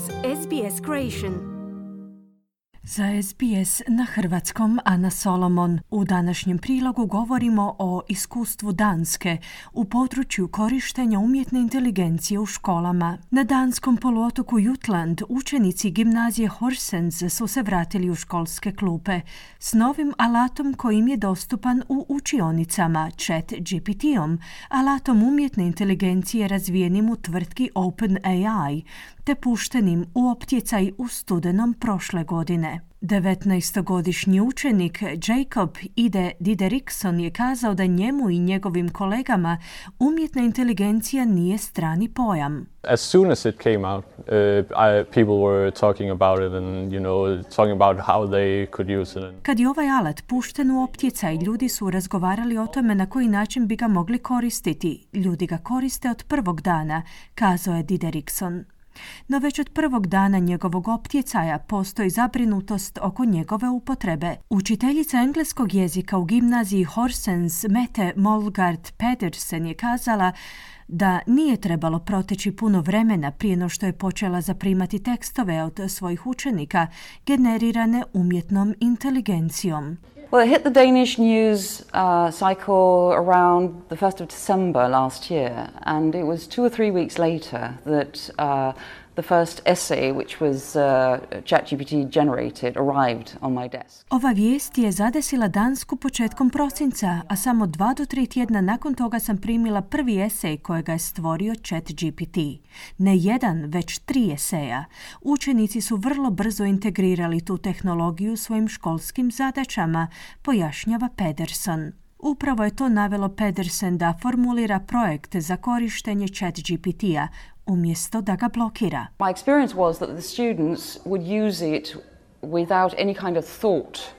SBS Creation. Za SBS na hrvatskom Ana Solomon. U današnjem prilogu govorimo o iskustvu Danske u području korištenja umjetne inteligencije u školama. Na danskom poluotoku Jutland učenici gimnazije Horsens su se vratili u školske klupe s novim alatom kojim je dostupan u učionicama chat GPT-om, alatom umjetne inteligencije razvijenim u tvrtki OpenAI, te puštenim u optjecaj u studenom prošle godine. 19-godišnji učenik Jacob Ide Diderikson je kazao da njemu i njegovim kolegama umjetna inteligencija nije strani pojam. As soon as it came out, uh, I, people were talking about it and you know talking about how they could use it. Kad je ovaj alat pušten u optjecaj, ljudi su razgovarali o tome na koji način bi ga mogli koristiti. Ljudi ga koriste od prvog dana, kazao je Diderikson. No već od prvog dana njegovog optjecaja postoji zabrinutost oko njegove upotrebe. Učiteljica engleskog jezika u gimnaziji Horsens Mete Molgard Pedersen je kazala da nije trebalo proteći puno vremena prije no što je počela zaprimati tekstove od svojih učenika generirane umjetnom inteligencijom. Well, it hit the Danish news uh, cycle around the 1st of December last year, and it was two or three weeks later that uh, the first essay, which was uh, ChatGPT generated, arrived on my desk. Ova vijest je zadesila Dansku početkom prosinca, a samo dva do tri tjedna nakon toga sam primila prvi esej kojega je stvorio ChatGPT. Ne jedan, već tri eseja. Učenici su vrlo brzo integrirali tu tehnologiju svojim školskim zadaćama, pojašnjava Pedersen. Upravo je to navelo Pedersen da formulira projekt za korištenje ChatGPT-a umjesto da ga blokira. My experience was that the students would use it without any kind of thought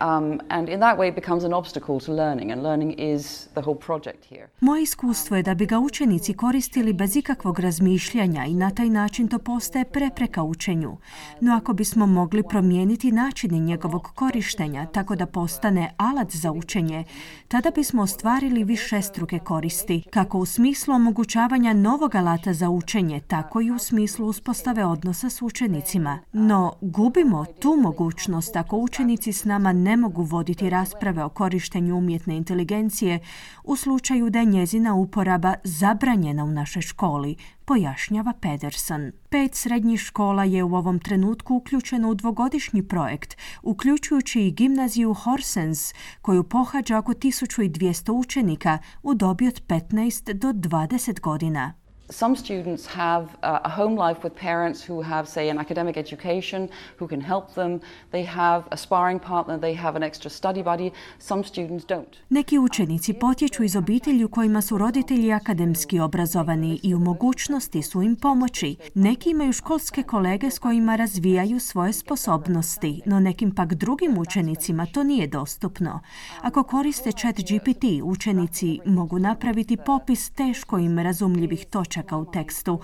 Um, and in that way it becomes an obstacle to learning and learning is the whole project here. Moje iskustvo je da bi ga učenici koristili bez ikakvog razmišljanja i na taj način to postaje prepreka učenju. No ako bismo mogli promijeniti načine njegovog korištenja tako da postane alat za učenje, tada bismo ostvarili više struke koristi, kako u smislu omogućavanja novog alata za učenje, tako i u smislu uspostave odnosa s učenicima. No, gubimo tu mogućnost ako učenici s nama ne mogu voditi rasprave o korištenju umjetne inteligencije u slučaju da je njezina uporaba zabranjena u našoj školi, pojašnjava Pedersen. Pet srednjih škola je u ovom trenutku uključeno u dvogodišnji projekt, uključujući i gimnaziju Horsens, koju pohađa oko 1200 učenika u dobi od 15 do 20 godina. Some students have a home life with parents who have, say, an academic education who can help them. They have a sparring partner, they have an extra study buddy. Some students don't. Neki učenici potječu iz obitelji u kojima su roditelji akademski obrazovani i u mogućnosti su im pomoći. Neki imaju školske kolege s kojima razvijaju svoje sposobnosti, no nekim pak drugim učenicima to nije dostupno. Ako koriste chat GPT, učenici mogu napraviti popis teško im razumljivih točaka točaka u tekstu,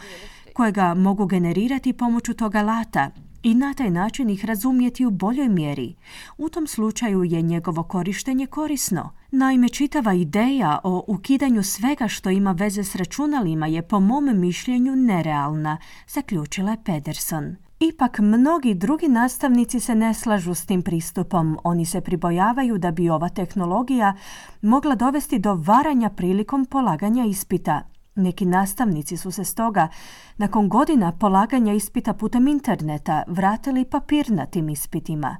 kojega mogu generirati pomoću toga alata i na taj način ih razumjeti u boljoj mjeri. U tom slučaju je njegovo korištenje korisno. Naime, čitava ideja o ukidanju svega što ima veze s računalima je po mom mišljenju nerealna, zaključila je Pederson. Ipak mnogi drugi nastavnici se ne slažu s tim pristupom. Oni se pribojavaju da bi ova tehnologija mogla dovesti do varanja prilikom polaganja ispita. Neki nastavnici su se stoga, nakon godina polaganja ispita putem interneta, vratili papirnatim ispitima.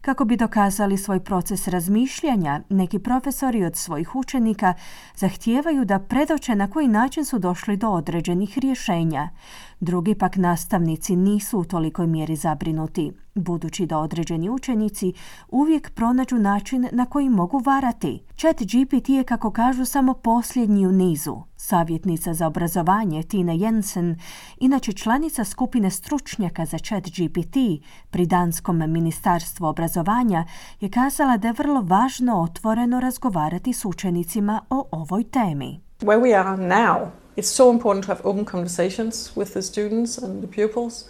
Kako bi dokazali svoj proces razmišljanja, neki profesori od svojih učenika zahtijevaju da predoče na koji način su došli do određenih rješenja. Drugi pak nastavnici nisu u tolikoj mjeri zabrinuti, budući da određeni učenici uvijek pronađu način na koji mogu varati. Chat GPT je, kako kažu, samo posljednji u nizu. Savjetnica za obrazovanje Tina Jensen, inače članica skupine stručnjaka za chat GPT pri Danskom ministarstvu obrazovanja, je kazala da je vrlo važno otvoreno razgovarati s učenicima o ovoj temi. Where we are now it's so important to have open conversations with the students and the pupils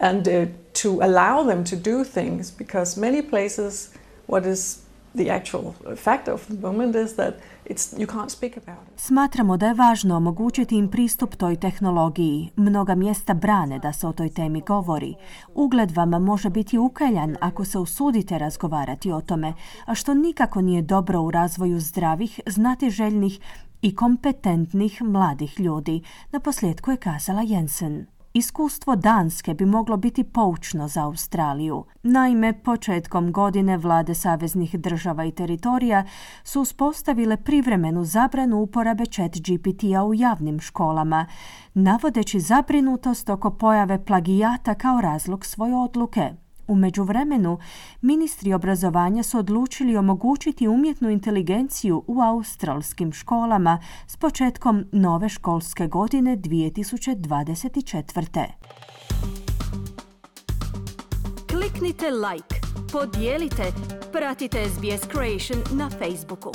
and uh, to allow them to do things because many places what is the actual fact of the moment is that it's, you can't speak about it. Smatramo da je važno omogućiti im pristup toj tehnologiji. Mnoga mjesta brane da se o toj temi govori. Ugled vam može biti ukaljan ako se usudite razgovarati o tome, a što nikako nije dobro u razvoju zdravih, znatiželjnih i kompetentnih mladih ljudi, na posljedku je kazala Jensen. Iskustvo Danske bi moglo biti poučno za Australiju. Naime, početkom godine vlade saveznih država i teritorija su uspostavile privremenu zabranu uporabe chat GPT-a u javnim školama, navodeći zabrinutost oko pojave plagijata kao razlog svoje odluke. U međuvremenu, ministri obrazovanja su odlučili omogućiti umjetnu inteligenciju u australskim školama s početkom nove školske godine 2024. Kliknite like, podijelite, pratite SBS Creation na Facebooku.